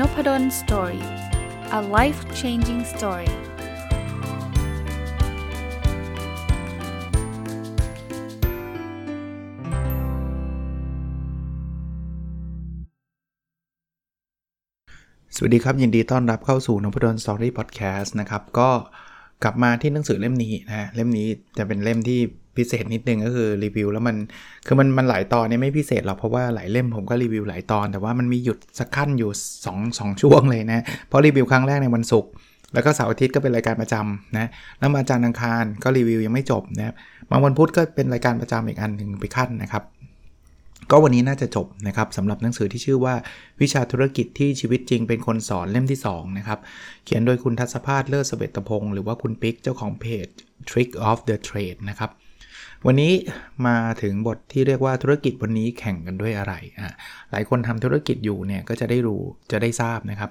Nopadol Story a life changing story สวัสดีครับ ยินดีต้อนรับเข้าสู่ Nopadol Story Podcast นะครับ ก็กลับมาที่หนังสือเล่มนี้นะ เล่มนี้จะเป็นเล่มที่ พิเศษนิดนึงก็คือรีวิวแล้วมันคือมันมันหลายตอนเนี่ยไม่พิเศษหรอกเพราะว่าหลายเล่มผมก็รีวิวหลายตอน แต่ว่ามันมีหยุดสักขั้นอยู่2 2ช่วงเลยนะเพราะรีวิวครั้งแรกในวันศุกร์แล้วก็เสาร์อาทิตย์ก็เป็นรายการประจำนะแล้วมาจานทร์อังคารก็รีวิวยังไม่จบนะบางวันพุธก็เป็นรายการประจำอีกอันหนึ่งไปขั้นนะครับ ก็วันนี้น่าจะจบนะครับสำหรับหนังสือที่ชื่อว่าวิชาธุรกิจที่ชีวิตจริงเป็นคนสอนเล่มที่2นะครับเขียนโดยคุณทัศภาสเลิศเสเบตพงศ์หรือว่าคุณปิ๊กเจ้าของเพจ Trick of the Trade นะครับ วันนี้มาถึงบทที่เรียกว่าธุรกิจวันนี้แข่งกันด้วยอะไรอะหลายคนทำธุรกิจอยู่เนี่ยก็จะได้รู้จะได้ทราบนะครับ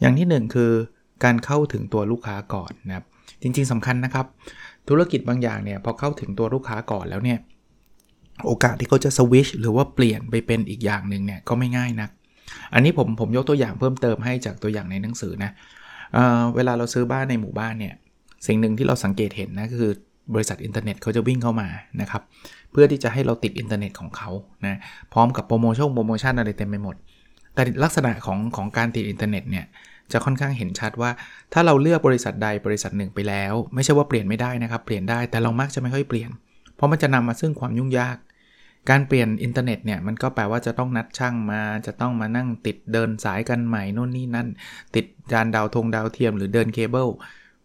อย่างที่ 1 คือการเข้าถึงตัวลูกค้าก่อนนะครับจริงๆสำคัญนะครับ ธุรกิจบางอย่างเนี่ยพอเข้าถึงตัวลูกค้าก่อนแล้วเนี่ยโอกาสที่เขาจะสวิชหรือว่าเปลี่ยนไปเป็นอีกอย่างหนึ่งเนี่ยก็ไม่ง่ายนะัก อันนี้ผมผมยกตัวอย่างเพิ่มเติมให้จากตัวอย่างในหนังสือนะเเวลาเราซื้อบ้านในหมู่บ้านเนี่ยสิ่งหนึ่งที่เราสังเกตเห็นนะคือ บริษัทอินเทอร์เน็ตเขาจะวิ่งเข้ามานะครับเพื่อที่จะให้เราติดอินเทอร์เน็ตของเขานะพร้อมกับโปรโมชั่นโปรโมชั่นอะไรเต็มไปหมด แต่ลักษณะของของการติดอินเทอร์เน็ตเนี่ยจะค่อนข้างเห็นชัดว่า ถ้าเราเลือกบริษัทใดบริษัทหนึ่งไปแล้ว ไม่ใช่ว่าเปลี่ยนไม่ได้นะครับ เปลี่ยนได้แต่เรามักจะไม่ค่อยเปลี่ยน เพราะมันจะนำมาซึ่งความยุ่งยาก การเปลี่ยนอินเทอร์เน็ตเนี่ยมันก็แปลว่าจะต้องนัดช่างมา จะต้องมานั่งติดเดินสายกันใหม่นู่นนี่นั่น ติดจานดาวเทียงดาวเทียมหรือเดินเคเบิล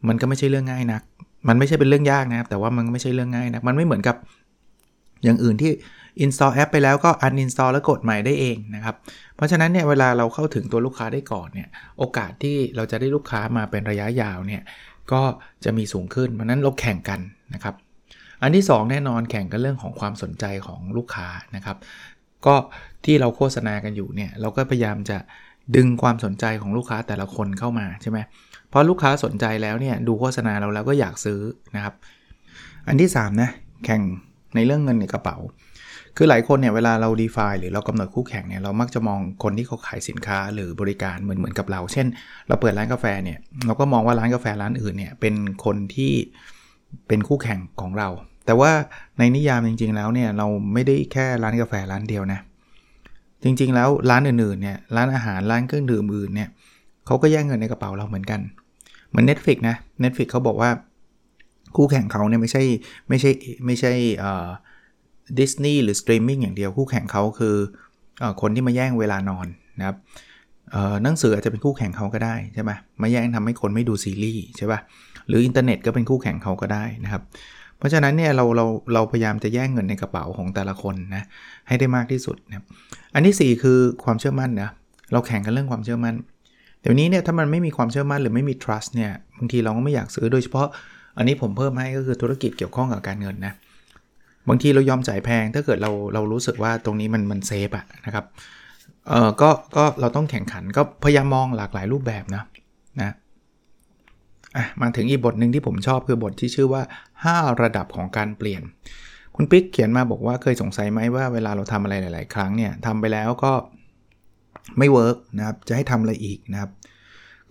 มันก็ไม่ใช่เรื่องง่ายนัก มันไม่ใช่เป็นเรื่องยากนะครับ แต่ว่ามันไม่ใช่เรื่องง่ายนะมันไม่เหมือนกับอย่างอื่นที่ install แอปไปแล้วก็ uninstall แล้วกดใหม่ได้เองนะครับ เพราะฉะนั้นเนี่ยเวลาเราเข้าถึงตัวลูกค้าได้ก่อนเนี่ยโอกาสที่เราจะได้ลูกค้ามาเป็นระยะยาวเนี่ยก็จะมีสูงขึ้น เพราะนั้นเราแข่งกันนะครับ อันที่ 2 แน่นอนแข่งกันเรื่องของความสนใจของลูกค้านะครับ ก็ที่เราโฆษณากันอยู่เนี่ยเราก็พยายามจะดึงความสนใจของลูกค้าแต่ละคนเข้ามาใช่ไหม ราะลูกค้าสนใจแล้วเนี่ยดูโฆษณาเราแล้วก็อยากซื้อนะครับ อันที่3นะแข่งในเรื่องเงินในกระเป๋า คือหลายคนเนี่ยเวลาเราดีฟาหรือเรากำหนดคู่แข่งเนี่ยเรามักจะมองคนที่เขาขายสินค้าหรือบริการเหมือนเหมือนกับเรา เช่น เราเปิดร้านกาแฟเนี่ยเราก็มองว่าร้านกาแฟร้านอื่นเนี่ยเป็นคนที่เป็นคู่แข่งของเรา แต่ว่าในนิยามจริง ๆ แล้วเนี่ยเราไม่ได้แค่ร้านกาแฟร้านเดียวนะจริงๆ แล้วร้านอื่นๆเนี่ยร้านอาหารร้านเครื่องดื่มอื่นเนี่ยเขาก็แย่งเงินในกระเป๋าเราเหมือนกันเหมือน Netflix นะ Netflix เขาบอกว่า คู่แข่งเขาเนี่ยไม่ใช่ไม่ใช่ไม่ใช่ดิสนีย์หรือสตรีมมิ่งอย่างเดียวคู่แข่งเขาคืออคนที่มาแย่งเวลานอนนะครับหนังสืออาจจะเป็นคู่แข่งเขาก็ได้ใช่ไหมมาแย่งทำให้คนไม่ดูซีรีส์ใช่ป่ะหรืออินเทอร์เน็ตก็เป็นคู่แข่งเขาก็ได้นะครับ เพราะฉะนั้นเนี่ยเราเราเราพยายามจะแย่งเงินในกระเป๋าของแต่ละคนนะให้ได้มากที่สุดนะอันที่ 4 คือความเชื่อมั่นนะเราแข่งกันเรื่องความเชื่อมั่น ดี๋ยวนี้เนี่ยถ้ามันไม่มีความเชื่อมั่นหรือไม่มี trust เนี่ยบางทีเราก็ไม่อยากซื้อโดยเฉพาะ อันนี้ผมเพิ่มให้ก็คือธุรกิจเกี่ยวข้องกับการเงินนะบางทีเรายอมจ่ายแพงถ้าเกิดเราเรารู้สึกว่าตรงนี้มันมันเซฟอะนะครับเออก็ก็เราต้องแข่งขันก็พยายามมองหลากหลายรูปแบบนะนะอะมาถึงอีกบทหนึ่งที่ผมชอบคือบทที่ชื่อว่า 5 ระดับของการเปลี่ยน คุณปิ๊กเขียนมาบอกว่าเคยสงสัยไหมว่าเวลาเราทำอะไรหลาย ๆ ครั้งเนี่ยทำไปแล้วก็ ไม่เวิร์กนะครับจะให้ทำอะไรอีกนะครับ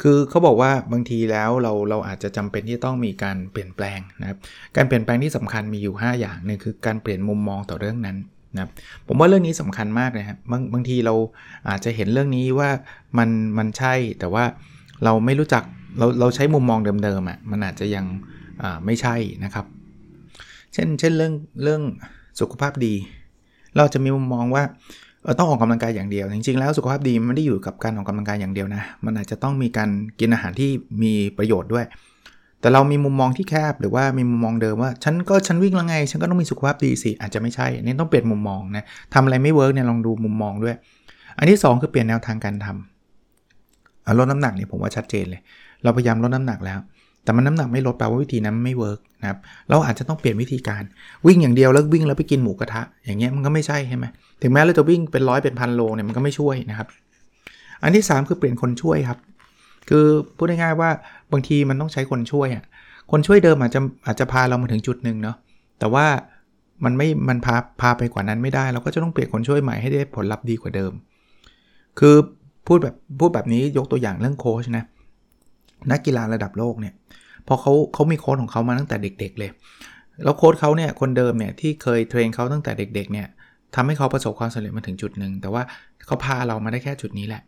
คือเขาบอกว่าบางทีแล้วเราเราอาจจะจำเป็นที่ต้องมีการเปลี่ยนแปลงนะครับ การเปลี่ยนแปลงที่สำคัญมีอยู่ 5 อย่างหนึ่งคือการเปลี่ยนมุมมองต่อเรื่องนั้นนะครับผมว่าเรื่องนี้สำคัญมากนะครับบางบางทีเราอาจจะเห็นเรื่องนี้ว่ามันมันใช่แต่ว่าเราไม่รู้จักเราเราใช้มุมมองเดิมๆอะมันอาจจะยังไม่ใช่นะครับ เช่นเช่นเรื่องเรื่องสุขภาพดี เราจะมีมุมมองว่า ต้องออกกำลังกายอย่างเดียว จริงๆ แล้วสุขภาพดีมันไม่ได้อยู่กับการออกกำลังกายอย่างเดียวนะ มันอาจจะต้องมีการกินอาหารที่มีประโยชน์ด้วย แต่เรามีมุมมองที่แคบหรือว่ามีมุมมองเดิมว่า ฉันก็ฉันวิ่งแล้วไง ฉันก็ต้องมีสุขภาพดีสิ อาจจะไม่ใช่นี่ต้องเปลี่ยนมุมมองนะทำอะไรไม่ work เนี่ยลองดูมุมมองด้วย อันที่ 2 คือเปลี่ยนแนวทางการทำลดน้ำหนักเนี่ยผมว่าชัดเจนเลย เราพยายามลดน้ำหนักแล้ว แต่มันน้ำหนักไม่ลดแปลว่าวิธีนั้นไม่ work นะครับเราอาจจะต้องเปลี่ยนวิธีการวิ่งอย่างเดียวแล้ววิ่งแล้วไปกินหมูกระทะ อย่างเงี้ยมันก็ไม่ใช่ใช่ไหมถึงแม้เราจะวิ่งเป็นร้อยเป็นพันโลเนี่ยมันก็ไม่ช่วยนะครับ อันที่ 3 คือเปลี่ยนคนช่วยครับ คือพูดง่ายๆว่าบางทีมันต้องใช้คนช่วยอะคนช่วยเดิมอาจจะอาจจะพาเรามาถึงจุดหนึ่งเนาะแต่ว่ามันไม่มันพาพาไปกว่านั้นไม่ได้เราก็จะต้องเปลี่ยนคนช่วยใหม่ให้ได้ผลลัพธ์ดีกว่าเดิม คือพูดแบบพูดแบบนี้ยกตัวอย่างเรื่องโค้ชนะ นักกีฬาระดับโลกเนี่ยพอเขาเขามีโค้ชของเขามาตั้งแต่เด็ก ๆ เลย แล้วโค้ชเขาเนี่ยคนเดิมเนี่ยที่เคยเทรนเขาตั้งแต่เด็ก ๆ เนี่ยทำให้เขาประสบความสำเร็จมาถึงจุดหนึ่งแต่ว่าเขาพาเรามาได้แค่จุดนี้แหละ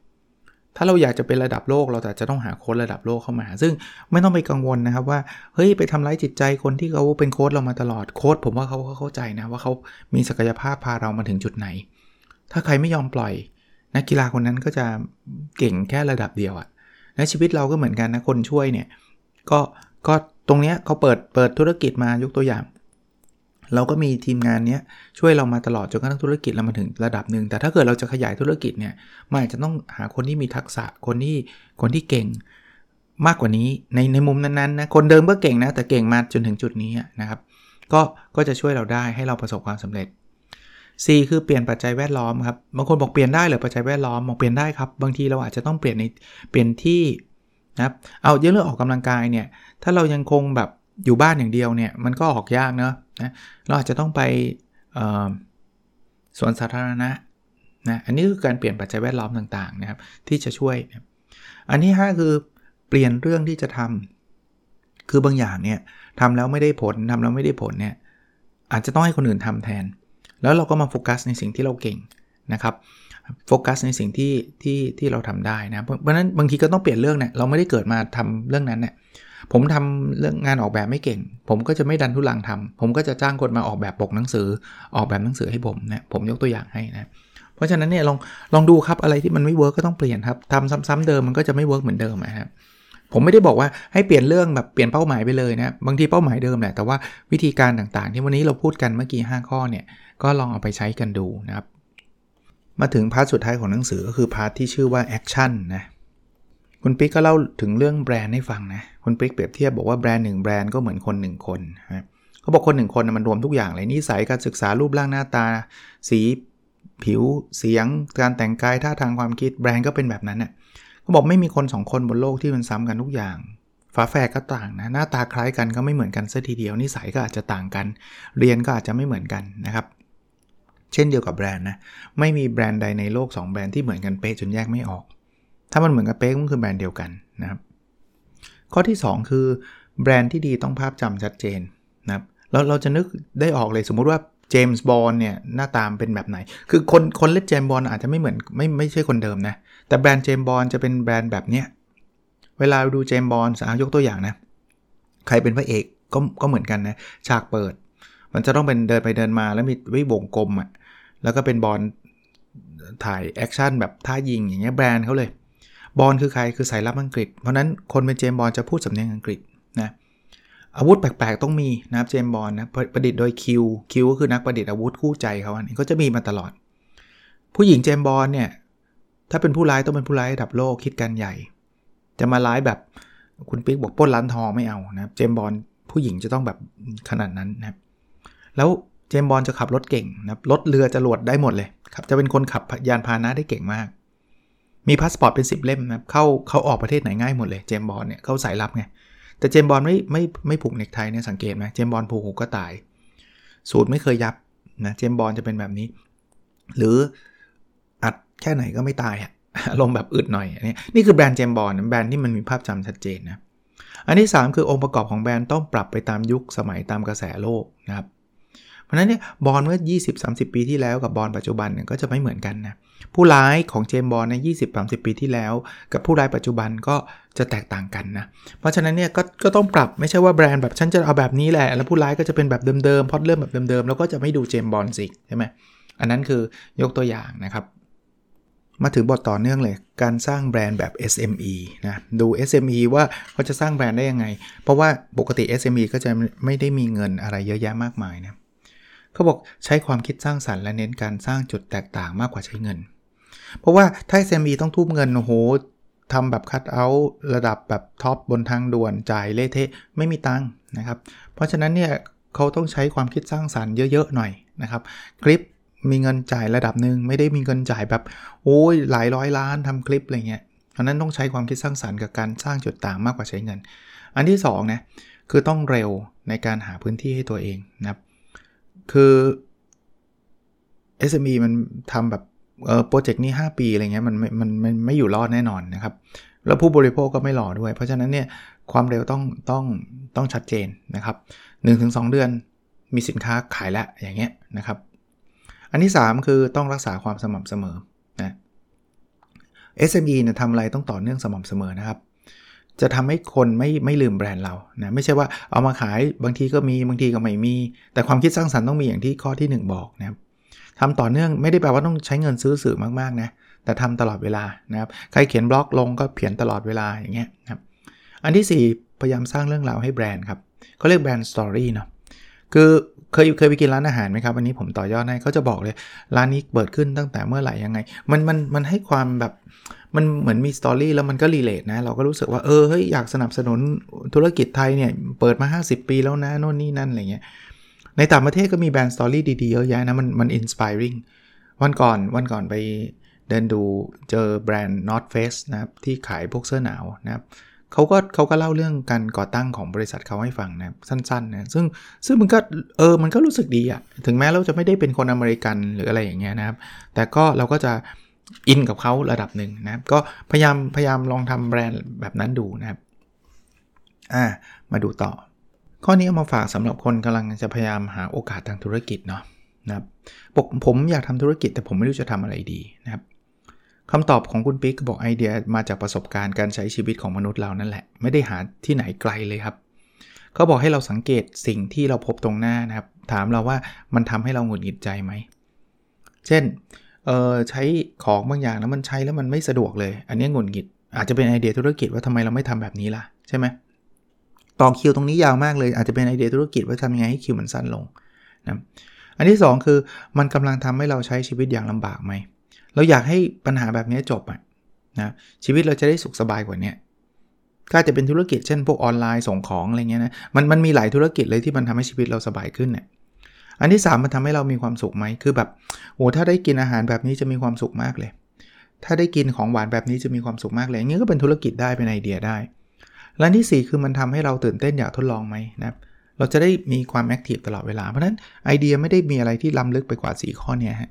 ถ้าเราอยากจะเป็นระดับโลกเราแต่จะต้องหาโค้ชระดับโลกเข้ามา ซึ่งไม่ต้องไปกังวลนะครับว่าเฮ้ยไปทำร้ายจิตใจคนที่เขาเป็นโค้ชเรามาตลอดโค้ชผมว่าเขาเข้าใจนะว่าเขามีศักยภาพพาเรามาถึงจุดไหน ถ้าใครไม่ยอมปล่อยนักกีฬาคนนั้นก็จะเก่งแค่ระดับเดียวอะ ในชีวิตเราก็เหมือนกันนะคนช่วยเนี่ยก็ก็ตรงเนี้ยเขาเปิดเปิดธุรกิจมายกตัวอย่าง เราก็มีทีมงานเนี้ยช่วยเรามาตลอดจนกระทั่งธุรกิจเรามาถึงระดับหนึ่งแต่ถ้าเกิดเราจะขยายธุรกิจเนี่ยมันอาจจะต้องหาคนที่มีทักษะคนที่คนที่เก่งมากกว่านี้ในในมุมนั้นๆนะคนเดิมก็เก่งนะแต่เก่งมาจนถึงจุดนี้นะครับก็ก็จะช่วยเราได้ให้เราประสบความสำเร็จ C คือเปลี่ยนปัจจัยแวดล้อมครับ บางคนบอกเปลี่ยนได้หรือปัจจัยแวดล้อมบอกเปลี่ยนได้ครับ บางทีเราอาจจะต้องเปลี่ยนในเปลี่ยนที่นะครับ เอาเรื่องออกกำลังกายเนี่ย ถ้าเรายังคงแบบอยู่บ้านอย่างเดียวเนี่ย มันก็ออกยากเนาะนะ เราอาจจะต้องไปสวนสาธารณะนะ อันนี้คือการเปลี่ยนปัจจัยแวดล้อมต่างๆนะครับ ที่จะช่วยนะอันที่5คือเปลี่ยนเรื่องที่จะทำคือบางอย่างเนี่ยทำแล้วไม่ได้ผลทำแล้วไม่ได้ผลเนี่ยอาจจะต้องให้คนอื่นทำแทน แล้วเราก็มาโฟกัสในสิ่งที่เราเก่งนะครับโฟกัสในสิ่งที่ที่ที่เราทำได้นะเพราะฉะนั้นบางทีก็ต้องเปลี่ยนเรื่องเนี่ยเราไม่ได้เกิดมาทำเรื่องนั้นเนี่ยผมทำเรื่องงานออกแบบไม่เก่ง ผมก็จะไม่ดันทุรังทำผมก็จะจ้างคนมาออกแบบปกหนังสือออกแบบหนังสือให้ผมนะผมยกตัวอย่างให้นะเพราะฉะนั้นเนี่ยลองลองดูครับอะไรที่มันไม่ work ก็ต้องเปลี่ยนครับทำซ้ำๆเดิมมันก็จะไม่ work เหมือนเดิมนะครับ ผมไม่ได้บอกว่าให้เปลี่ยนเรื่องแบบเปลี่ยนเป้าหมายไปเลยนะบางทีเป้าหมายเดิมแหละแต่ว่าวิธีการต่างๆ ที่วันนี้เราพูดกันเมื่อกี้ 5 ข้อเนี่ยก็ลองเอาไปใช้กันดูนะครับมาถึง part สุดท้ายของหนังสือก็คือ part ที่ชื่อว่า action นะคุณปิ๊กก็เล่าถึงเรื่องแบรนด์ให้ฟังนะคุณปิ๊กเปรียบเทียบบอกว่าแบรนด์หนึ่งแบรนด์ก็เหมือนคนหนึ่งคนนะเขาบอกคนหนึ่งคนมันรวมทุกอย่างเลยนิสัยการศึกษารูปร่างหน้าตา สีผิวเสียง การแต่งกายท่าทางความคิดแบรนด์ก็เป็นแบบนั้นเน่ย เขาบอกไม่มีคน 2 คนบนโลกที่มันซ้ำกันทุกอย่างฝาแฝดก็ต่างนะหน้าตาคล้ายกันก็ไม่เหมือนกันซะทีเดียวนิสัยก็อาจจะต่างกัน เรียนก็อาจจะไม่เหมือนกันนะครับ เช่นเดียวกับแบรนด์นะไม่มีแบรนด์ใดในโลก 2 แบรนด์ที่เหมือนกันเป๊ะจนแยกไม่ออก ถ้ามันเหมือนกันเป๊ะมันคือแบรนด์เดียวกันนะครับข้อที่ 2 คือแบรนด์ที่ดีต้องภาพจำชัดเจนนะครับเราเราจะนึกได้ออกเลยสมมุติว่าเจมส์บอนด์เนี่ยหน้าตามันเป็นแบบไหน คือคนคนเล่นเจมส์บอนด์อาจจะไม่เหมือนไม่ไม่ใช่คนเดิมนะ แต่แบรนด์เจมส์บอนด์จะเป็นแบรนด์แบบเนี้ย เวลาดูเจมส์บอนด์สายกตัวอย่างนะ ใครเป็นพระเอกก็ก็เหมือนกันนะ ฉากเปิด มันจะต้องเป็นเดินไปเดินมาแล้วมีวิวงกลมอะ่ะ แล้วก็เป็นบอนด์ท่า action แบบท่ายิงอย่างเงี้ยแบรนด์เขาเลย บอนด์คือใครคือสายลับอังกฤษ เพราะนั้นคนเป็นเจมส์บอนด์จะพูดสำเนียงอังกฤษนะอาวุธแปลกๆ ต้องมีนะครับเจมส์บอนด์นะประดิษฐ์โดย Q Q ก็คือนักประดิษฐ์อาวุธคู่ใจเขาอันนี้ก็จะมีมาตลอด ผู้หญิงเจมส์บอนด์เนี่ย ถ้าเป็นผู้ร้ายต้องเป็นผู้ร้ายระดับโลกคิดกันใหญ่ จะมาร้ายแบบคุณปิ๊กบอกป้นร้านทองไม่เอานะเจมส์บอนด์ผู้หญิงจะต้องแบบขนาดนั้นนะแล้วเจมส์บอนด์จะขับรถเก่งนะรถเรือจะรวดได้หมดเลยครับจะเป็นคนขับยานพาหนะได้เก่งมาก มีพาสปอร์ตเป็น 10 เล่มนะเข้าเขาออกประเทศไหนง่ายหมดเลยเจมส์บอนด์เนี่ยเขาสายลับไงแต่เจมส์บอนด์ไม่ไม่ไม่ผูกเนคไทเนี่ยสังเกตไหมเจมส์บอนด์ผูกหูกระต่าย สูทไม่เคยยับนะเจมส์บอนด์จะเป็นแบบนี้ หรือ แค่ไหนก็ไม่ตายอะอารมณ์แบบอึดหน่อยอันนี้นี่คือแบรนด์เจมบอลแบรนด์ที่มันมีภาพจำชัดเจนนะอันที่ 3 คือองค์ประกอบของแบรนด์ต้องปรับไปตามยุคสมัยตามกระแสโลกนะครับเพราะนั้นเนี่ยบอลเมื่อ 20-30 ปีที่แล้วกับบอลปัจจุบันเนี่ยก็จะไม่เหมือนกันนะผู้ร้ายของเจมบอลใน 20-30 ปีที่แล้ว กับผู้ร้ายปัจจุบันก็จะแตกต่างกันนะเพราะฉะนั้นเนี่ยก็ก็ต้องปรับไม่ใช่ว่าแบรนด์แบบฉันจะเอาแบบนี้แหละ แล้วผู้ร้ายก็จะเป็นแบบเดิมๆพอดเริ่มแบบเดิมๆแล้วก็จะไม่ดูเจมบอลสิใช่ไหมอันนั้นคือยกตัวอย่างนะครับ มาถึงบทต่อเนื่องเลย การสร้างแบรนด์แบบ SME นะดู SME ว่าเขาจะสร้างแบรนด์ได้ยังไง เพราะว่าปกติ SME ก็จะไม่ได้มีเงินอะไรเยอะแยะมากมายนะเขาบอกใช้ความคิดสร้างสรรค์และเน้นการสร้างจุดแตกต่างมากกว่าใช้เงิน เพราะว่าถ้า SME ต้องทุ่มเงินโอ้โหทำแบบคัตเอาต์ระดับแบบ top บนทางด่วนจ่ายเละเทะไม่มีตังค์นะครับ เพราะฉะนั้นเนี่ยเขาต้องใช้ความคิดสร้างสรรค์เยอะๆหน่อยนะครับ คลิป มีเงินจ่ายระดับหนึ่งไม่ได้มีเงินจ่ายแบบโอ้ยหลายร้อยล้านทำคลิปอะไรเงี้ยเพราะนั้นต้องใช้ความคิดสร้างสรรค์กับการสร้างจุดต่างมากกว่าใช้เงิน อันที่2นะคือต้องเร็วในการหาพื้นที่ให้ตัวเองนะครับคือ SME มันทำแบบเออโปรเจกต์นี้ 5 ปีอะไรเงี้ยมันมันมันไม่อยู่รอดแน่นอนนะครับ แล้วผู้บริโภคก็ไม่รอด้วย เพราะฉะนั้นเนี่ยความเร็วต้องต้องต้องชัดเจนนะครับ 1-2 เดือนมีสินค้าขายแล้วอย่างเงี้ยนะครับ อันที่ 3 คือต้องรักษาความสม่ำเสมอนะ SME เนี่ยทำอะไรต้องต่อเนื่องสม่ำเสมอนะครับ จะทำให้คนไม่ไม่ลืมแบรนด์เรานะไม่ใช่ว่าเอามาขายบางทีก็มีบางทีก็ไม่มี แต่ความคิดสร้างสรรค์ต้องมีอย่างที่ข้อที่ 1 บอกนะครับทำต่อเนื่องไม่ได้แปลว่าต้องใช้เงินซื้อสื่อมากๆนะแต่ทำตลอดเวลานะครับใครเขียนบล็อกลงก็เขียนตลอดเวลาอย่างเงี้ยนะครับอันที่ 4 พยายามสร้างเรื่องราวให้แบรนด์ครับเขาเรียก brand story เนาะ คือเคยเคยไปกินร้านอาหารไหมครับอันนี้ผมต่อยอดให้เขาจะบอกเลยร้านนี้เปิดขึ้นตั้งแต่เมื่อไหร่ยังไง มันมันมันให้ความแบบมันเหมือนมี story แล้วมันก็ relate นะเราก็รู้สึกว่าเออเฮ้ยอยากสนับสนุนธุรกิจไทยเนี่ยเปิดมา 50 ปีแล้วนะโน่นนี่นั่นอะไรเงี้ยในต่างประเทศก็มี brand story ดีๆเยอะแยะนะมันมัน inspiringวันก่อนวันก่อนไปเดินดูเจอแบรนด์ North Face นะครับที่ขายพวกเสื้อหนาวนะครับ เขาก็เขาก็เล่าเรื่องการก่อตั้งของบริษัทเขาให้ฟังนะสั้นๆนะซึ่งซึ่งมันก็เออมันก็รู้สึกดีอะถึงแม้เราจะไม่ได้เป็นคนอเมริกันหรืออะไรอย่างเงี้ยนะครับแต่ก็เราก็จะอินกับเขาระดับหนึ่งนะครับก็พยายามพยายามลองทำแบรนด์แบบนั้นดูนะครับอ่ามาดูต่อ ข้อนี้เอามาฝากสำหรับคนกำลังจะพยายามหาโอกาสทางธุรกิจเนาะนะครับผมอยากทำธุรกิจแต่ผมไม่รู้จะทำอะไรดีนะครับ คำตอบของคุณปิ๊กบอกไอเดียมาจากประสบการณ์การใช้ชีวิตของมนุษย์เรานั่นแหละ ไม่ได้หาที่ไหนไกลเลยครับ เขาบอกให้เราสังเกตสิ่งที่เราพบตรงหน้านะครับ ถามเราว่ามันทำให้เราหงุดหงิดใจไหม เช่นเออใช้ของบางอย่างแล้วมันใช้แล้วมันไม่สะดวกเลย อันนี้หงุดหงิด อาจจะเป็นไอเดียธุรกิจว่าทำไมเราไม่ทำแบบนี้ล่ะใช่ไหมต่อคิวตรงนี้ยาวมากเลย อาจจะเป็นไอเดียธุรกิจว่าทำยังไงให้คิวมันสั้นลงนะอันที่ 2 คือมันกำลังทำให้เราใช้ชีวิตอย่างลำบากไหม เราอยากให้ปัญหาแบบนี้จบอะนะชีวิตเราจะได้สุขสบายกว่านี้ก็จะเป็นธุรกิจเช่นพวกออนไลน์ส่งของอะไรเงี้ยนะมันมันมีหลายธุรกิจเลยที่มันทำให้ชีวิตเราสบายขึ้นเนี่ยอันที่ 3 มันทำให้เรามีความสุขไหมคือแบบโอ้ถ้าได้กินอาหารแบบนี้จะมีความสุขมากเลย ถ้าได้กินของหวานแบบนี้จะมีความสุขมากเลยอย่างนี้ก็เป็นธุรกิจได้เป็นไอเดียได้และที่ 4 คือมันทำให้เราตื่นเต้นอยากทดลองไหมนะเราจะได้มีความ active ตลอดเวลาเพราะนั้นไอเดียไม่ได้มีอะไรที่ล้ำลึกไปกว่า 4 ข้อเนี้ฮะ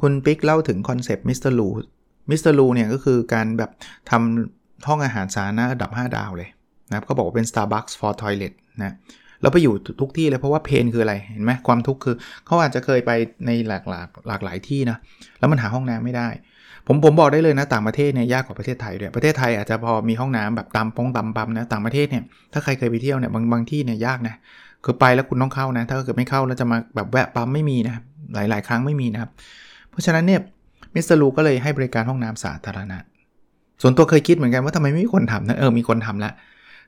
คุณปิ๊กเล่าถึง concept Mister Loo Mister Loo เนี่ยก็คือการแบบทำห้องอาหารสาธารณะระดับ 5 ดาวเลยนะครับเขาบอกว่าเป็น Starbucks for toilet นะเราไปอยู่ทุกที่เลยเพราะว่า pain คืออะไรเห็นไหมความทุกข์คือเขาอาจจะเคยไปในหลากหลาหลากหลายที่นะแล้วมันหาห้องน้ำไม่ได้ ผมผมบอกได้เลยนะต่างประเทศเนี่ยยากกว่าประเทศไทยด้วยประเทศไทยอาจจะพอมีห้องน้ำแบบตามปงตามปั๊มนะต่างประเทศเนี่ยถ้าใครเคยไปเที่ยวเนี่ยบางบางที่เนี่ยยากนะคือไปแล้วคุณต้องเข้านะ ถ้าเกิดไม่เข้าแล้วจะมาแบบแวะปั๊มไม่มีนะหลาย ๆ ครั้งไม่มีนะครับ เพราะฉะนั้นเนี่ยมิสเตอร์ลูก็เลยให้บริการห้องน้ำสาธารณะ ส่วนตัวเคยคิดเหมือนกันว่าทำไมไม่มีคนทำนะเออมีคนทำละ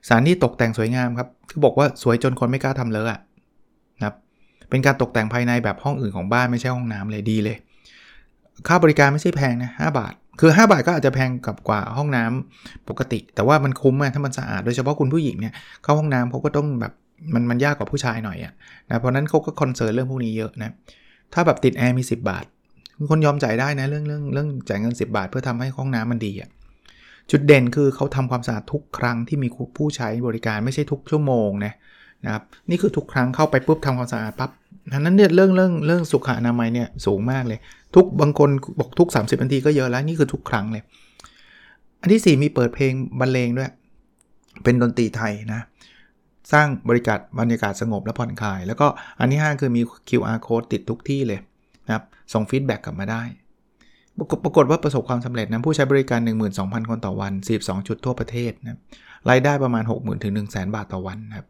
สถานที่ตกแต่งสวยงามครับคือบอกว่าสวยจนคนไม่กล้าทำเลยอะนะครับเป็นการตกแต่งภายในแบบห้องอื่นของบ้านไม่ใช่ห้องน้ำเลยดีเลย ค่าบริการไม่ใช่แพงนะหบาท คือ 5 บาทก็อาจจะแพงกับกว่าห้องน้ำปกติ แต่ว่ามันคุ้มอะถ้ามันสะอาดโดยเฉพาะคุณผู้หญิงเนี่ยเข้าห้องน้ำเขาก็ต้องแบบมันมันยากกว่าผู้ชายหน่อยอะนะเพราะนั้นเขาก็ concern เรื่องพวกนี้เยอะนะถ้าแบบติดแอร์มี 10 บาท คนยอมจ่ายได้นะเรื่องเรื่องเรื่องจ่ายเงิน 10 บาท เพื่อทำให้ห้องน้ำมันดีอะจุดเด่นคือเขาทำความสะอาดทุกครั้งที่มีผู้ใช้บริการไม่ใช่ทุกชั่วโมงนะนะครับนี่คือทุกครั้งเข้าไปปุ๊บทำความสะอาดปั๊บนั้นเนี่ยเรื่องเรื่องเรื่องสุขอนามัยเนี่ยสูงมากเลย ทุกบางคนบอกทุก 30นาทีก็เยอะแล้วนี่คือทุกครั้งเลย อันที่ 4 มีเปิดเพลงบรรเลงด้วย เป็นดนตรีไทยนะสร้างบริการบรรยากาศสงบและผ่อนคลาย แล้วก็อันที่ 5 คือมี QR code ติดทุกที่เลย นะครับส่ง feedback กลับมาได้ ปรากฏว่าประสบความสำเร็จนะผู้ใช้บริการ 12,000 คนต่อวัน 42 จุดทั่วประเทศนะรายได้ประมาณ 60,000ถึง1 0 0 0 0 0 บาทต่อวันนะครับ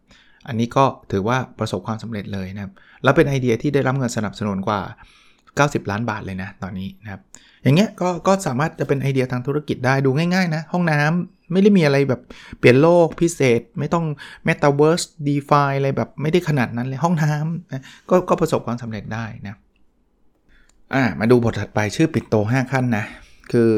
อันนี้ก็ถือว่าประสบความสำเร็จเลยนะครับแล้วเป็นไอเดียที่ได้รับเงินสนับสนุนกว่า 90 ล้านบาทเลยนะตอนนี้นะครับอย่างเงี้ยก็ก็สามารถจะเป็นไอเดียทางธุรกิจได้ดูง่ายๆนะห้องน้ำไม่ได้มีอะไรแบบเปลี่ยนโลกพิเศษ ไม่ต้อง Metaverse DeFi อะไรแบบไม่ได้ขนาดนั้นเลยห้องน้ำนะกก็ประสบความสำเร็จได้นะ อ่ามาดูบทถัดไปชื่อปิ่นโต 5 ขั้นนะ คือ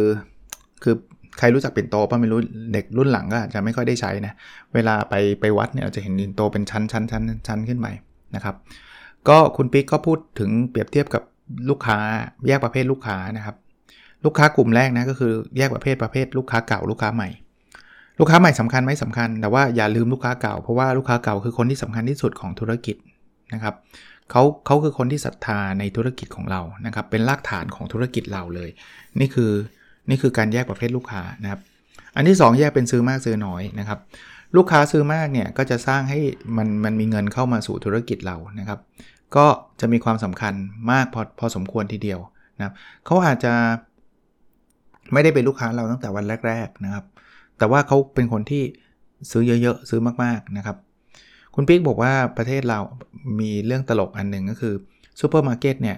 คือใครรู้จักปิ่นโตป่ะไม่รู้เด็กรุ่นหลังก็อาจจะไม่ค่อยได้ใช้นะ เวลาไปไปวัดเนี่ยเราจะเห็นปิ่นโตเป็นชั้นชั้นชั้นชั้นขึ้นไปนะครับ ก็คุณปิ๊กก็พูดถึงเปรียบเทียบกับลูกค้าแยกประเภทลูกค้านะครับ ลูกค้ากลุ่มแรกนะก็คือแยกประเภทประเภทลูกค้าเก่าลูกค้าใหม่ ลูกค้าใหม่สำคัญไหมสำคัญ แต่ว่าอย่าลืมลูกค้าเก่าเพราะว่าลูกค้าเก่าคือคนที่สำคัญที่สุดของธุรกิจนะครับ เขาเขาคือคนที่ศรัทธาในธุรกิจของเรานะครับ เป็นรากฐานของธุรกิจเราเลย นี่คือนี่คือการแยกประเภทลูกค้านะครับ อันที่ 2 แยกเป็นซื้อมากซื้อน้อยนะครับ ลูกค้าซื้อมากเนี่ยก็จะสร้างให้มันมันมีเงินเข้ามาสู่ธุรกิจเรานะครับ ก็จะมีความสำคัญมากพอพอสมควรทีเดียวนะครับเขาอาจจะไม่ได้เป็นลูกค้าเราตั้งแต่วันแรก ๆนะครับ แต่ว่าเขาเป็นคนที่ซื้อเยอะๆ ซื้อมากๆนะครับ คุณปิ๊กบอกว่าประเทศเรามีเรื่องตลกอันหนึ่งก็คือซูเปอร์มาร์เก็ตเนี่ย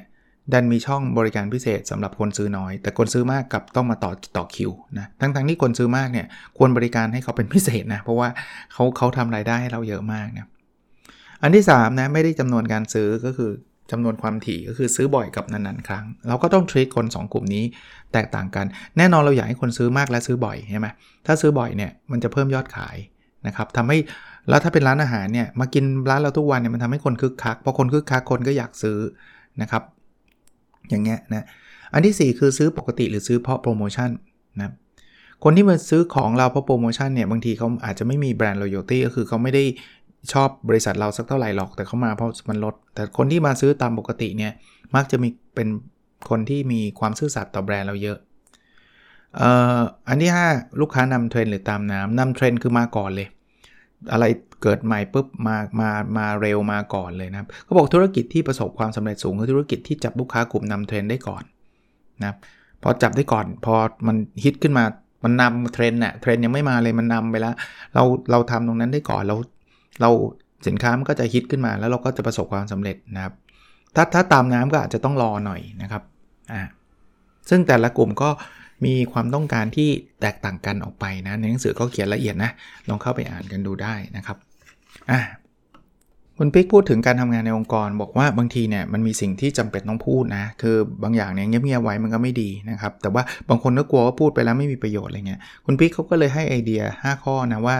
ดันมีช่องบริการพิเศษสำหรับคนซื้อน้อย แต่คนซื้อมากกับต้องมาต่อต่อคิวนะทั้งๆทที่คนซื้อมากเนี่ยควรบริการให้เขาเป็นพิเศษนะเพราะว่าเขาเขาทำรายได้ให้เราเยอะมากนะอันที่3นะไม่ได้จำนวนการซื้อก็คือจำนวนความถี่ก็คือซื้อบ่อยกับนานๆครั้ง เราก็ต้อง treat คน 2 กลุ่มนี้แตกต่างกัน แน่นอนเราอยากให้คนซื้อมากและซื้อบ่อยใช่ไหมถ้าซื้อบ่อยเนี่ยมันจะเพิ่มยอดขาย นะครับทำให้แล้วถ้าเป็นร้านอาหารเนี่ยมากินร้านเราทุกวันเนี่ยมันทำให้คนคึกคักพอคนคึกคักคนก็อยากซื้อนะครับอย่างเงี้ยนะอันที่ 4 คือซื้อปกติหรือซื้อเพราะโปรโมชั่นนะคนที่มาซื้อของเราเพราะโปรโมชั่นเนี่ยบางทีเขาอาจจะไม่มีแบรนด์ loyalty ก็คือเขาไม่ได้ชอบบริษัทเราสักเท่าไหร่หรอกแต่เขามาเพราะมันลด แต่คนที่มาซื้อตามปกติเนี่ยมักจะมีเป็นคนที่มีความซื่อสัตย์ต่อแบรนด์เราเยอะ อ่ออันที่ 5 ลูกค้านำเทรนหรือตามน้ำนำเทรนคือมาก่อนเลย อะไรเกิดใหม่ปุ๊บมามามาเร็วมาก่อนเลยนะครับเขาบอกธุรกิจที่ประสบความสำเร็จสูงคือธุรกิจที่จับลูกค้ากลุ่มนำเทรนได้ก่อนนะครับพอจับได้ก่อนพอมันฮิตขึ้นมามันนำเทรนน่ะเทรนยังไม่มาเลยมันนำไปแล้ว เราเราทำตรงนั้นได้ก่อนเราเราสินค้ามันก็จะฮิตขึ้นมาแล้วเราก็จะประสบความสำเร็จนะครับ ถ้าถ้าตามน้ำก็อาจจะต้องรอหน่อยนะครับอ่าซึ่งแต่ละกลุ่มก็ มีความต้องการที่แตกต่างกันออกไปนะในหนังสือก็เขียนละเอียดนะลองเข้าไปอ่านกันดูได้นะครับอะคุณปิ๊กพูดถึงการทำงานในองค์กร บอกว่าบางทีเนี่ยมันมีสิ่งที่จำเป็นต้องพูดนะคือบางอย่างเนี่ยเงียบๆไว้มันก็ไม่ดีนะครับแต่ว่าบางคนก็กลัวว่าพูดไปแล้วไม่มีประโยชน์อะไรเงี้ยคุณปิ๊กเขาก็เลยให้ไอเดีย 5 ข้อนะว่า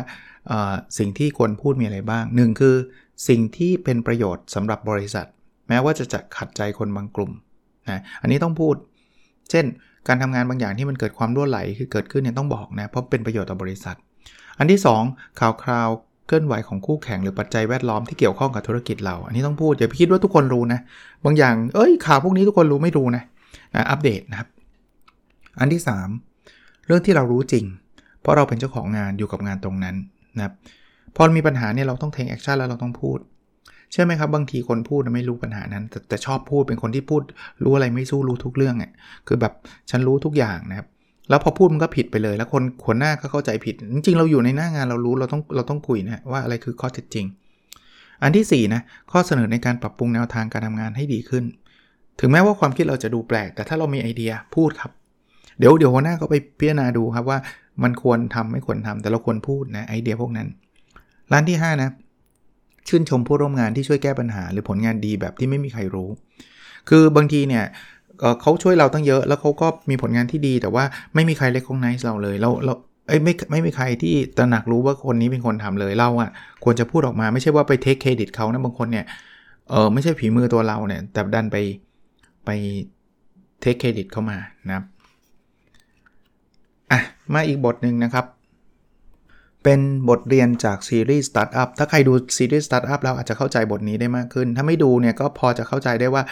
สิ่งที่ควรพูดมีอะไรบ้าง 1 คือสิ่งที่เป็นประโยชน์สำหรับบริษัท แม้ว่าจะจะขัดใจคนบางกลุ่มนะอันนี้ต้องพูด เช่น การทำงานบางอย่างที่มันเกิดความรั่วไหลคือเกิดขึ้นเนี่ยต้องบอกนะเพราะเป็นประโยชน์ต่อบริษัท อันที่ 2 ข่าวคราวเคลื่อนไหวของคู่แข่งหรือปัจจัยแวดล้อมที่เกี่ยวข้องกับธุรกิจเรา อันนี้ต้องพูดอย่าไปคิดว่าทุกคนรู้นะบางอย่างเอ้ยข่าวพวกนี้ทุกคนรู้ไม่รู้นะนะอัปเดตนะครับ อันที่ 3 เรื่องที่เรารู้จริง เพราะเราเป็นเจ้าของงานอยู่กับงานตรงนั้นนะครับพอมีปัญหาเนี่ยเราต้อง take action แล้วเราต้องพูด ใช่ไหมครับ บางทีคนพูดไม่รู้ปัญหานั้น แต่แต่ชอบพูดเป็นคนที่พูดรู้อะไรไม่สู้รู้ทุกเรื่องอะคือแบบฉันรู้ทุกอย่างนะครับแล้วพอพูดมันก็ผิดไปเลย แล้วคนขนหน้าก็เข้าใจผิด จริงๆ เราอยู่ในหน้างานเรารู้เราต้องเราต้องคุยนะว่าอะไรคือข้อเท็จจริง อันที่4นะข้อเสนอในการปรับปรุงแนวทางการทำงานให้ดีขึ้น ถึงแม้ว่าความคิดเราจะดูแปลก แต่ถ้าเรามีไอเดียพูดครับ เดี๋ยวเดี๋ยวหัวหน้าก็ไปพิจารณาดูครับว่ามันควรทำไม่ควรทำแต่เราควรพูดนะไอเดียพวกนั้น ร้านที่5นะ ชื่นชมผู้ร่วมงานที่ช่วยแก้ปัญหา หรือผลงานดีแบบที่ไม่มีใครรู้ คือบางทีเนี่ยเขาช่วยเราตั้งเยอะแล้วเขาก็มีผลงานที่ดี แต่ว่าไม่มีใครเล็กของไนส์เราเลยเราเราเอ้ยไม่ไม่มีใครที่ตระหนักรู้ว่าคนนี้เป็นคนทำเลยเราอะ่ะควรจะพูดออกมาไม่ใช่ว่าไปเทคเครดิตเขานะบางคนเนี่ยเออไม่ใช่ผีมือตัวเราเนี่ยแต่ดันไปไปtake credit เข้ามานะครับอะมาอีกบทหนึ่งนะครับ เป็นบทเรียนจากซีรีส์สตาร์ทอัพถ้าใครดูซีรีส์สตาร์ทอัพแล้วอาจจะเข้าใจบทนี้ได้มากขึ้น ถ้าไม่ดูเนี่ยก็พอจะเข้าใจได้ว่า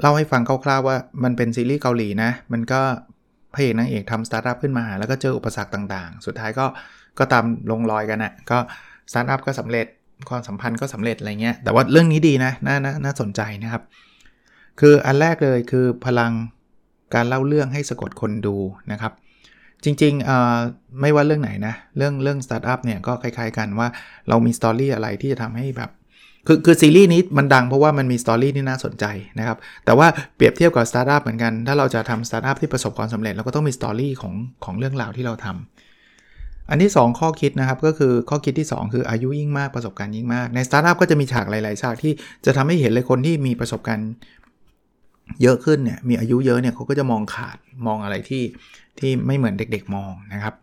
เล่าให้ฟังคร่าวๆว่ามันเป็นซีรีส์เกาหลีนะ มันก็พระเอกนางเอกทำสตาร์ทอัพขึ้นมา แล้วก็เจออุปสรรคต่างๆ สุดท้ายก็ก็ตามลงรอยกันอนะก็สตาร์ทอัพก็สำเร็จความสัมพันธ์ก็สำเร็จอะไรเงี้ยแต่ว่าเรื่องนี้ดีนะน่าน่าน่าสนใจนะครับ คืออันแรกเลยคือพลังการเล่าเรื่องให้สะกดคนดูนะครับ จริงๆไม่ว่าเรื่องไหนนะ เรื่องเรื่องสตาร์ทอัพเนี่ยก็คล้ายๆกันว่าเรามี story อะไรที่จะทำให้แบบคือคือซีรีส์นี้มันดังเพราะว่ามันมี story ที่น่าสนใจนะครับ แต่ว่าเปรียบเทียบกับสตาร์ทอัพเหมือนกัน ถ้าเราจะทำสตาร์ทอัพที่ประสบความสำเร็จเราก็ต้องมี story ของของเรื่องราวที่เราทำอันที่ 2 ข้อคิดนะครับ ก็คือข้อคิดที่ 2 คืออายุยิ่งมากประสบการณ์ยิ่งมาก ในสตาร์ทอัพก็จะมีฉากหลาย ๆ ฉากที่จะทำให้เห็นเลยคนที่มีประสบการณ์เยอะขึ้นเนี่ยมีอายุเยอะเนี่ยเขาก็จะมองขาดมองอะไรที่ ที่ไม่เหมือนเด็กๆ มองนะครับ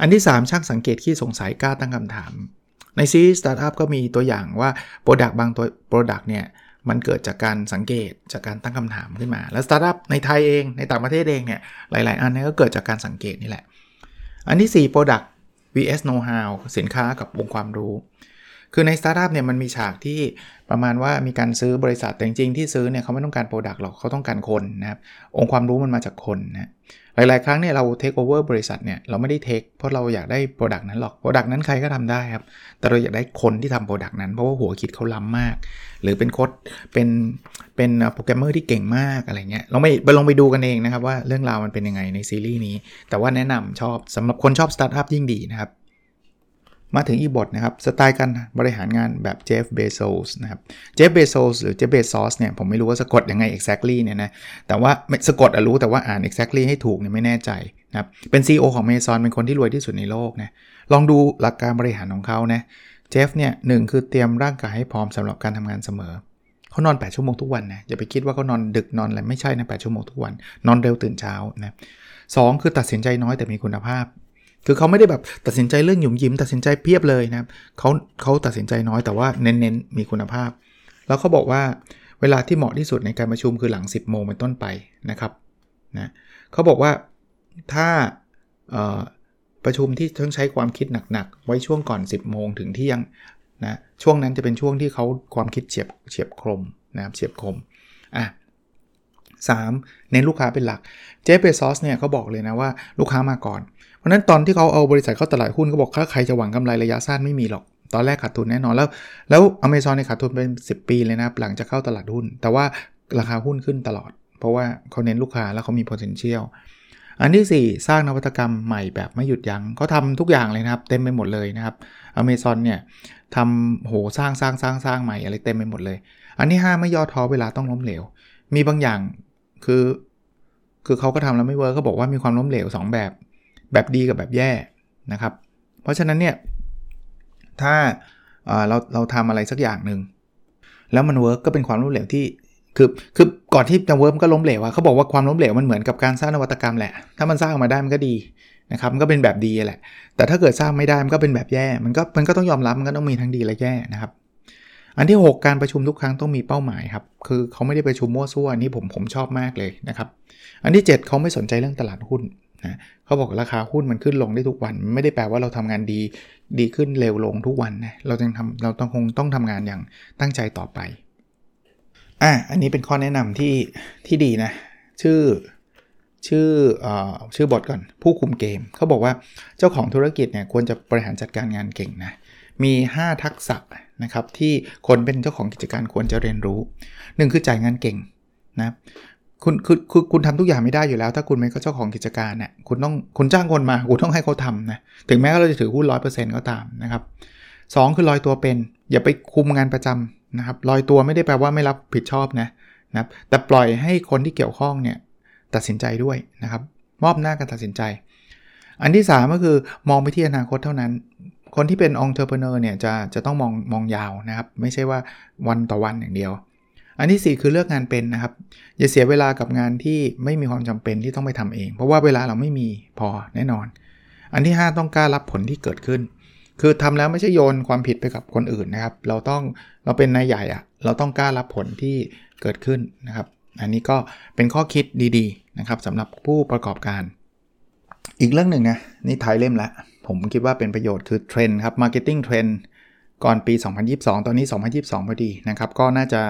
อันที่ 3ช่างสังเกตที่สงสัยกล้าตั้งคำถาม ในซีรีส์สตาร์ทอัพก็มีตัวอย่างว่า product บางตัว product เนี่ยมันเกิดจากการสังเกตจากการตั้งคำถามขึ้นมา แล้วสตาร์ทอัพในไทยเองในต่างประเทศเองเนี่ยหลาย ๆ อันนี้ก็เกิดจากการสังเกตนี่แหละ อันที่4 Product vs know how สินค้ากับองค์ความรู้ คือในสตาร์ทอัพเนี่ยมันมีฉากที่ประมาณว่ามีการซื้อบริษัทแต่จริงๆที่ซื้อเนี่ยเขาไม่ต้องการ product หรอกเขาต้องการคนนะครับองค์ความรู้มันมาจากคนนะหลายๆ ครั้งเนี่ยเราเทคโอเวอร์บริษัทเนี่ยเราไม่ได้ take เพราะเราอยากได้ product นั้นหรอก product นั้นใครก็ทำได้ครับแต่เราอยากได้คนที่ทำ product นั้นเพราะว่าหัวคิดเขาล้ำมาก หรือเป็นโค้ดเป็นเป็นโปรแกรมเมอร์ที่เก่งมากอะไรเงี้ยเราไม่ไปลองไปดูกันเองนะครับว่าเรื่องราวมันเป็นยังไงในซีรีส์นี้ แต่ว่าแนะนำชอบสำหรับคนชอบสตาร์ทอัพยิ่งดีนะครับ มาถึงอีบทนะครับสไตล์การบริหารงานแบบเจฟเบโซสนะครับเจฟเบโซสหรือเจฟเบซอสเนี่ยผมไม่รู้ว่าสะกดยังไง exactly เนี่ยนะแต่ว่าสะกดอะรู้แต่ว่าอ่าน exactly ให้ถูกเนี่ยไม่แน่ใจนะครับเป็น CEO ของ Amazon เป็นคนที่รวยที่สุดในโลกนะลองดูหลักการบริหารของเขานะเจฟเนี่ยหนึ่งคือเตรียมร่างกายให้พร้อมสำหรับการทำงานเสมอเขานอน 8 ชั่วโมงทุกวันนะอย่าไปคิดว่าเขานอนดึกนอนอะไรไม่ใช่นะ8ชั่วโมงทุกวัน นอนเร็วตื่นเช้านะสคือตัดสินใจน้อยแต่มีคุณภาพ คือเขาไม่ได้แบบตัดสินใจเรื่องหยุมยิ้มตัดสินใจเพียบเลยนะครับเขาเขาตัดสินใจน้อยแต่ว่าเน้นๆมีคุณภาพ แล้วเขาบอกว่าเวลาที่เหมาะที่สุดในการประชุมคือหลัง 10 โมงเป็นต้นไปนะครับนะเขาบอกว่าถ้าประชุมที่ต้องใช้ความคิดหนักๆ ไว้ช่วงก่อน 10 โมงถึงเที่ยงนะช่วงนั้นจะเป็นช่วงที่เขาความคิดเฉียบเฉียบคมนะครับเฉียบคมอะสเน้นลูกค้าเป็นหลักเจฟเบซอสเนี่ยเขาบอกเลยนะว่าลูกค้ามาก่อน เพราะนั้นตอนที่เขาเอาบริษัทเข้าตลาดหุ้นเขาบอกถ้าใครจะหวังกำไรระยะสั้นไม่มีหรอก ตอนแรกขาดทุนแน่นอนแล้ว แล้วอเมซอนในขาดทุนเป็น 10 ปีเลยนะหลังจากเข้าตลาดหุ้น แต่ว่าราคาหุ้นขึ้นตลอด เพราะว่าเขาเน้นลูกค้าแล้วเขามี potential อันที่ 4 สร้างนวัตกรรมใหม่แบบไม่หยุดยัง้งเขาทำทุกอย่างเลยนะครับ เต็มไปหมดเลยนะครับอเมซอนเนี่ยทำโหสร้างสร้างสร้างสร้างใหม่อะไรเต็มไปหมดเลย อันที่ 5 ไม่ย่อท้อเวลาต้องล้มเหลว มีบางอย่างคือ คือเขาก็ทำแล้วไม่ work เขาบอกว่ามีความล้มเหลว 2 แบบ แบบดีกับแบบแย่นะครับ เพราะฉะนั้นเนี่ยถ้าเราเราทำอะไรสักอย่างหนึ่งแล้วมัน work ก็เป็นความล้มเหลวที่คือคือก่อนที่จะ work ก็ล้มเหลวอะเขาบอกว่าความล้มเหลวมันเหมือนกับการสร้างนวัตกรรมแหละ ถ้ามันสร้างออกมาได้มันก็ดีนะครับมันก็เป็นแบบดีแหละ แต่ถ้าเกิดสร้างไม่ได้มันก็เป็นแบบแย่ มันก็มันก็ต้องยอมรับมันก็ต้องมีทั้งดีและแย่นะครับ อันที่ 6 การประชุมทุกครั้งต้องมีเป้าหมายครับคือเขาไม่ได้ประชุมมั่วซั่วนี่ผมผมชอบมากเลยนะครับ อันที่ 7เขาไม่สนใจเรื่องตลาดหุ้นนะ เขาบอกราคาหุ้นมันขึ้นลงได้ทุกวัน ไม่ได้แปลว่าเราทำงานดี ดีขึ้นเร็วลงทุกวันนะเราจึงทำเราต้องคงต้องทำงานอย่างตั้งใจต่อไปอะอันนี้เป็นข้อแนะนำที่ที่ดีนะ ชื่อชื่ออชื่อบทก่อนผู้คุมเกม เขาบอกว่าเจ้าของธุรกิจเนี่ยควรจะบริหารจัดการงานเก่งนะมี 5 ทักษะนะครับที่คนเป็นเจ้าของกิจการควรจะเรียนรู้ 1 คือจ่ายงานเก่งนะ คุณคือคือคุณทำทุกอย่างไม่ได้อยู่แล้ว ถ้าคุณเป็เจ้าของกิจการเนี่ยคุณต้องคุณจ้างคนมาคุณต้องให้เขาทำนะถึงแม้เราจะถือหุ้นร้อยเปอร์เซ็นต์ก็ตามนะครับสองคือลอยตัวเป็น อย่าไปคุมงานประจำนะครับลอยตัวไม่ได้แปลว่าไม่รับผิดชอบนะนะครับแต่ปล่อยให้คนที่เกี่ยวข้องเนี่ยตัดสินใจด้วยนะครับ มอบอำนาจการตัดสินใจ อันที่ 3 ก็คือมองไปที่อนาคตเท่านั้น คนที่เป็น entrepreneur เนี่ยจะจะต้องมองมองยาวนะครับ ไม่ใช่ว่าวันต่อวันอย่างเดียว อันที่ 4 คือเลือกงานเป็นนะครับ อย่าเสียเวลากับงานที่ไม่มีความจำเป็นที่ต้องไปทำเอง เพราะว่าเวลาเราไม่มีพอแน่นอน อันที่ 5 ต้องกล้ารับผลที่เกิดขึ้น คือทำแล้วไม่ใช่โยนความผิดไปกับคนอื่นนะครับ เราต้องเราเป็นนายใหญ่อะเราต้องกล้ารับผลที่เกิดขึ้นนะครับ อันนี้ก็เป็นข้อคิดดีๆนะครับสำหรับผู้ประกอบการ อีกเรื่องหนึ่งนะนี่ท้ายเล่มละผมคิดว่าเป็นประโยชน์คือเทรนด์ครับ marketing trend ก่อนปี 2022 ตอนนี้ 2022 พอดีนะครับ ก็น่าจะ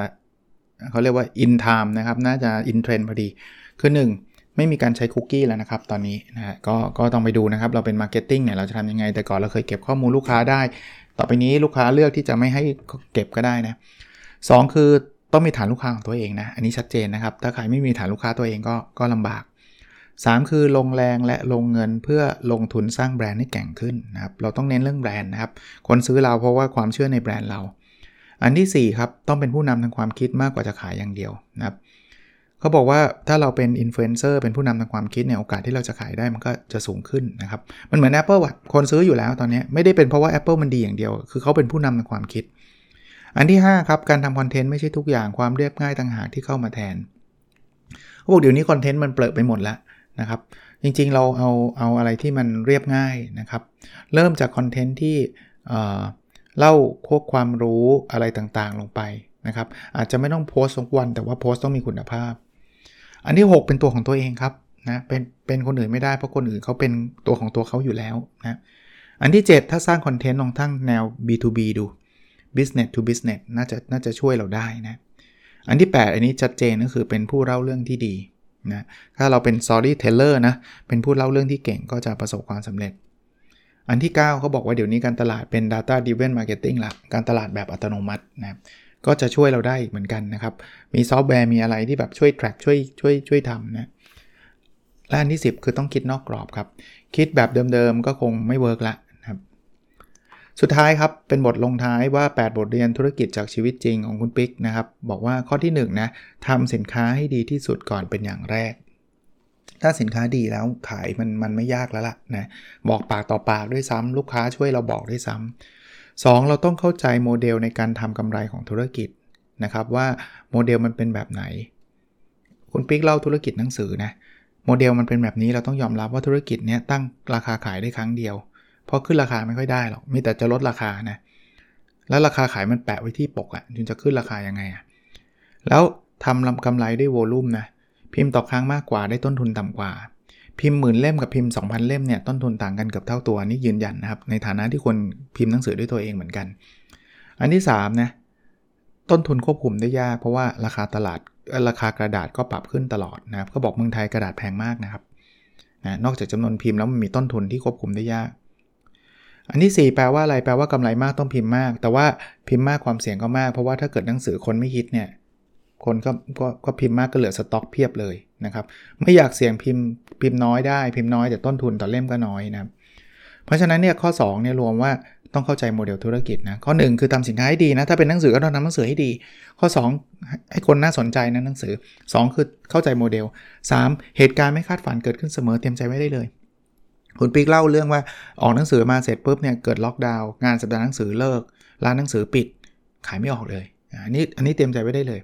เขาเรียกว่า in time นะครับ น่าจะ in trend พอดี คือ 1 ไม่มีการใช้คุกกี้แล้วนะครับ ตอนนี้นะฮะก็ก็ต้องไปดูนะครับ เราเป็น marketing เนี่ย เราจะทำยังไง แต่ก่อนเราเคยเก็บข้อมูลลูกค้าได้ ต่อไปนี้ลูกค้าเลือกที่จะไม่ให้เก็บก็ได้นะ 2 คือต้องมีฐานลูกค้าของตัวเองนะ อันนี้ชัดเจนนะครับ ถ้าใครไม่มีฐานลูกค้าตัวเองก็ก็ลำบาก 3 คือลงแรงและลงเงินเพื่อลงทุนสร้างแบรนด์ให้แกร่งขึ้นนะครับ เราต้องเน้นเรื่องแบรนด์นะครับ คนซื้อเราเพราะว่าความเชื่อในแบรนด์เรา อันที่ 4 ครับ ต้องเป็นผู้นำทางความคิดมากกว่าจะขายอย่างเดียวนะครับเขาบอกว่าถ้าเราเป็นอินฟลูเอนเซอร์เป็นผู้นำทางความคิดเนี่ยโอกาสที่เราจะขายได้มันก็จะสูงขึ้นนะครับ มันเหมือน Apple อะคนซื้ออยู่แล้วตอนนี้ไม่ได้เป็นเพราะว่า Apple มันดีอย่างเดียว คือเขาเป็นผู้นำทางความคิด อันที่ 5 ครับ การทำคอนเทนต์ไม่ใช่ทุกอย่างความเรียบง่ายต่างหากที่เข้ามาแทนเขาบอกเดี๋ยวนี้คอนเทนต์มันเปลอะไปหมดแล้วนะครับจริงๆเราเอาเอาอะไรที่มันเรียบง่ายนะครับ เริ่มจากคอนเทนต์ที่ เล่าพวกความรู้อะไรต่างๆลงไปนะครับ อาจจะไม่ต้องโพสต์ทุกวัน แต่ว่าโพสต์ต้องมีคุณภาพ อันที่ 6 เป็นตัวของตัวเองครับนะเป็นเป็นคนอื่นไม่ได้เพราะคนอื่นเขาเป็นตัวของตัวเขาอยู่แล้วนะอันที่ 7 ถ้าสร้างคอนเทนต์ลองทั้งแนว B2B ดู business to business น่าจะน่าจะช่วยเราได้นะอันที่ 8 อันนี้ชัดเจนก็คือเป็นผู้เล่าเรื่องที่ดีนะถ้าเราเป็น storyteller นะเป็นผู้เล่าเรื่องที่เก่งก็จะประสบความสำเร็จ อันที่ 9เขาบอกว่าเดี๋ยวนี้การตลาดเป็น data driven marketing ละการตลาดแบบอัตโนมัตินะก็จะช่วยเราได้เหมือนกันนะครับ มีซอฟต์แวร์มีอะไรที่แบบช่วย track ช่วยช่วยช่วยทำนะและอันที่ 10 คือต้องคิดนอกกรอบครับ คิดแบบเดิมๆ ก็คงไม่ work ละนะครับ สุดท้ายครับ เป็นบทลงท้ายว่า 8 บทเรียนธุรกิจจากชีวิตจริงของคุณปิ๊กนะครับ บอกว่าข้อที่1นะทำสินค้าให้ดีที่สุดก่อนเป็นอย่างแรก ถ้าสินค้าดีแล้วขายมันมันไม่ยากแล้วล่ะนะบอกปากต่อปากด้วยซ้ำลูกค้าช่วยเราบอกด้วยซ้ำ 2. เราต้องเข้าใจโมเดลในการทำกำไรของธุรกิจนะครับว่าโมเดลมันเป็นแบบไหน คุณปิ๊กเล่าธุรกิจหนังสือนะโมเดลมันเป็นแบบนี้เราต้องยอมรับว่าธุรกิจเนี้ยตั้งราคาขายได้ครั้งเดียวเพราะขึ้นราคาไม่ค่อยได้หรอกมีแต่จะลดราคานะแล้วราคาขายมันแปะไว้ที่ปกอะ่ะจึงจะขึ้นราคายังไงอะ่ะแล้วทำลำกำไรด้วยโวลูมนะ พิมพ์ต่อครั้งมากกว่าได้ต้นทุนต่ำกว่า พิมพ์หมื่นเล่มกับพิมพ์ 2,000 เล่มเนี่ยต้นทุนต่างกันเกือบเท่าตัวนี่ยืนยันนะครับในฐานะที่คนพิมพ์หนังสือด้วยตัวเองเหมือนกัน อันที่3นะต้นทุนควบคุมได้ยาก เพราะว่าราคาตลาดราคากระดาษก็ปรับขึ้นตลอดนะครับก็บอกเมืองไทยกระดาษแพงมากนะครับนะนอกจากจำนวนพิมพ์แล้วมันมีต้นทุนที่ควบคุมได้ยาก อันที่ 4 แปลว่าอะไรแปลว่ากำไรมากต้องพิมพ์มาก แต่ว่าพิมพ์มากความเสี่ยงก็มาก เพราะว่าถ้าเกิดหนังสือคนไม่ฮิตเนี่ย คนก็กก็พิมพ์มากก็เหลือสต็อกเพียบเลยนะครับ ไม่อยากเสี่ยงพิมพ์พิมพ์น้อยได้พิมพ์น้อยแต่ต้นทุนต่อเล่มก็น้อยนะครับเพราะฉะนั้นเนี่ยข้อ2เนี่ยรวมว่าต้องเข้าใจโมเดลธุรกิจนะข้อ 1 คือทำสินค้าให้ดีนะถ้าเป็นหนังสือก็ต้องทำหนังสือให้ดี ข้อ 2 ให้คนน่าสนใจนะหนังสือ 2 คือเข้าใจโมเดล 3 เหตุการณ์ไม่คาดฝันเกิดขึ้นเสมอเตรียมใจไว้ได้เลยคุณปิ๊กเล่าเรื่องว่าออกหนังสือมาเสร็จปุ๊บเนี่ยเกิดล็อกดาวน์งานสัปดาห์หนังสือเลิก ร้านหนังสือปิดขายไม่ออกเลยอันนี้อันนี้เตรียมใจไว้ได้เลย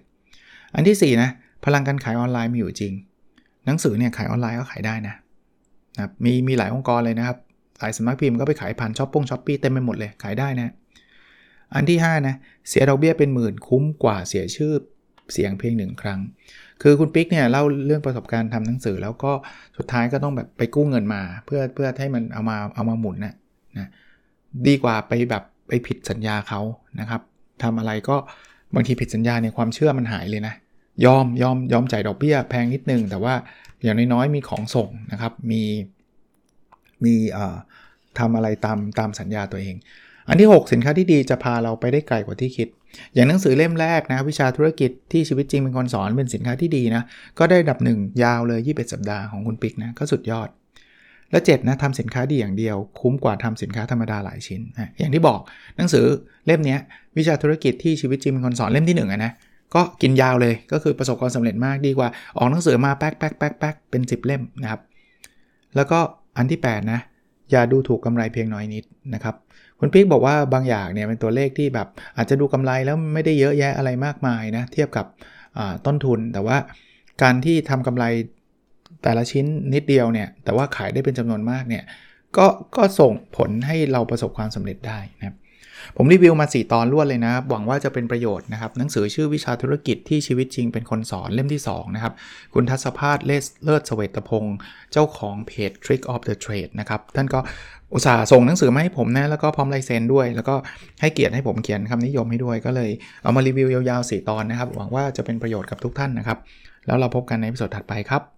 อันที่4นะพลังการขายออนไลน์มีอยู่จริง หนังสือเนี่ยขายออนไลน์ก็ขายได้นะนะมีมีหลายองค์กรเลยนะครับหลายสำนักพิมพ์ก็ไปขายผ่านช้อปปงช้อปปี้เต็มไปหมดเลยขายได้นะอันที่5นะเสียดอกเบี้ยเป็นหมื่นคุ้มกว่าเสียชื่อเสียงเพียงหนึ่งครั้ง คือคุณปิ๊กเนี่ยเล่าเรื่องประสบการณ์ทำหนังสือ แล้วก็สุดท้ายก็ต้องแบบไปกู้เงินมา เพื่อเพื่อให้มันเอามาเอามาหมุนนะนะดีกว่าไปแบบไปผิดสัญญาเขานะครับทำอะไรก็ บางทีผิดสัญญาเนี่ยความเชื่อมันหายเลยนะ ยอมยอมยอมจ่ายดอกเบี้ยแพงนิดนึง แต่ว่าอย่างน้อยๆมีของส่งนะครับ มีมีทำอะไรตามตามสัญญาตัวเอง อันที่ 6 สินค้าที่ดีจะพาเราไปได้ไกลกว่าที่คิด อย่างหนังสือเล่มแรกนะวิชาธุรกิจที่ชีวิตจริงเป็นคนสอนเป็นสินค้าที่ดีนะ ก็ได้ดับหนึ่งยาวเลย 21 สัปดาห์ของคุณปิกนะก็สุดยอด และ7นะทำสินค้าดีอย่างเดียว คุ้มกว่าทำสินค้าธรรมดาหลายชิ้นนะอย่างที่บอกหนังสือเล่มนี้วิชาธุรกิจที่ชีวิตจริงเป็นคนสอนเล่มที่1นึ่งนะก็กินยาวเลยก็คือประสบความสำเร็จมากดีกว่า ออกหนังสือมาแป๊กแป๊กแป๊กแป๊กเป็น 10 เล่มนะครับ แล้วก็อันที่ 8 นะ อย่าดูถูกกำไรเพียงน้อยนิดนะครับคุณปิ๊กบอกว่าบางอย่างเนี่ยเป็นตัวเลขที่แบบอาจจะดูกำไรแล้วไม่ได้เยอะแยะอะไรมากมายนะเทียบกับต้นทุนแต่ว่าการที่ทำกำไร แต่ละชิ้นนิดเดียวเนี่ยแต่ว่าขายได้เป็นจำนวนมากเนี่ยก็ก็ส่งผลให้เราประสบความสำเร็จได้นะครับผมรีวิวมา 4 ตอนรวดเลยนะ หวังว่าจะเป็นประโยชน์นะครับ หนังสือชื่อวิชาธุรกิจที่ชีวิตจริงเป็นคนสอนเล่มที่ 2 นะครับ คุณทัศภาสเลเลิศเสวตพงศ์เจ้าของเพจ Trick of the Trade นะครับ ท่านก็อุตส่าห์ส่งหนังสือมาให้ผมนะ แล้วก็พร้อมลายเซ็นด้วย แล้วก็ให้เกียรติให้ผมเขียนคำนิยมให้ด้วย ก็เลยเอามารีวิวยาวๆ 4 ตอนนะครับ หวังว่าจะเป็นประโยชน์กับทุกท่านนะครับ แล้วเราพบกันในวิดีโอถัดไปครับ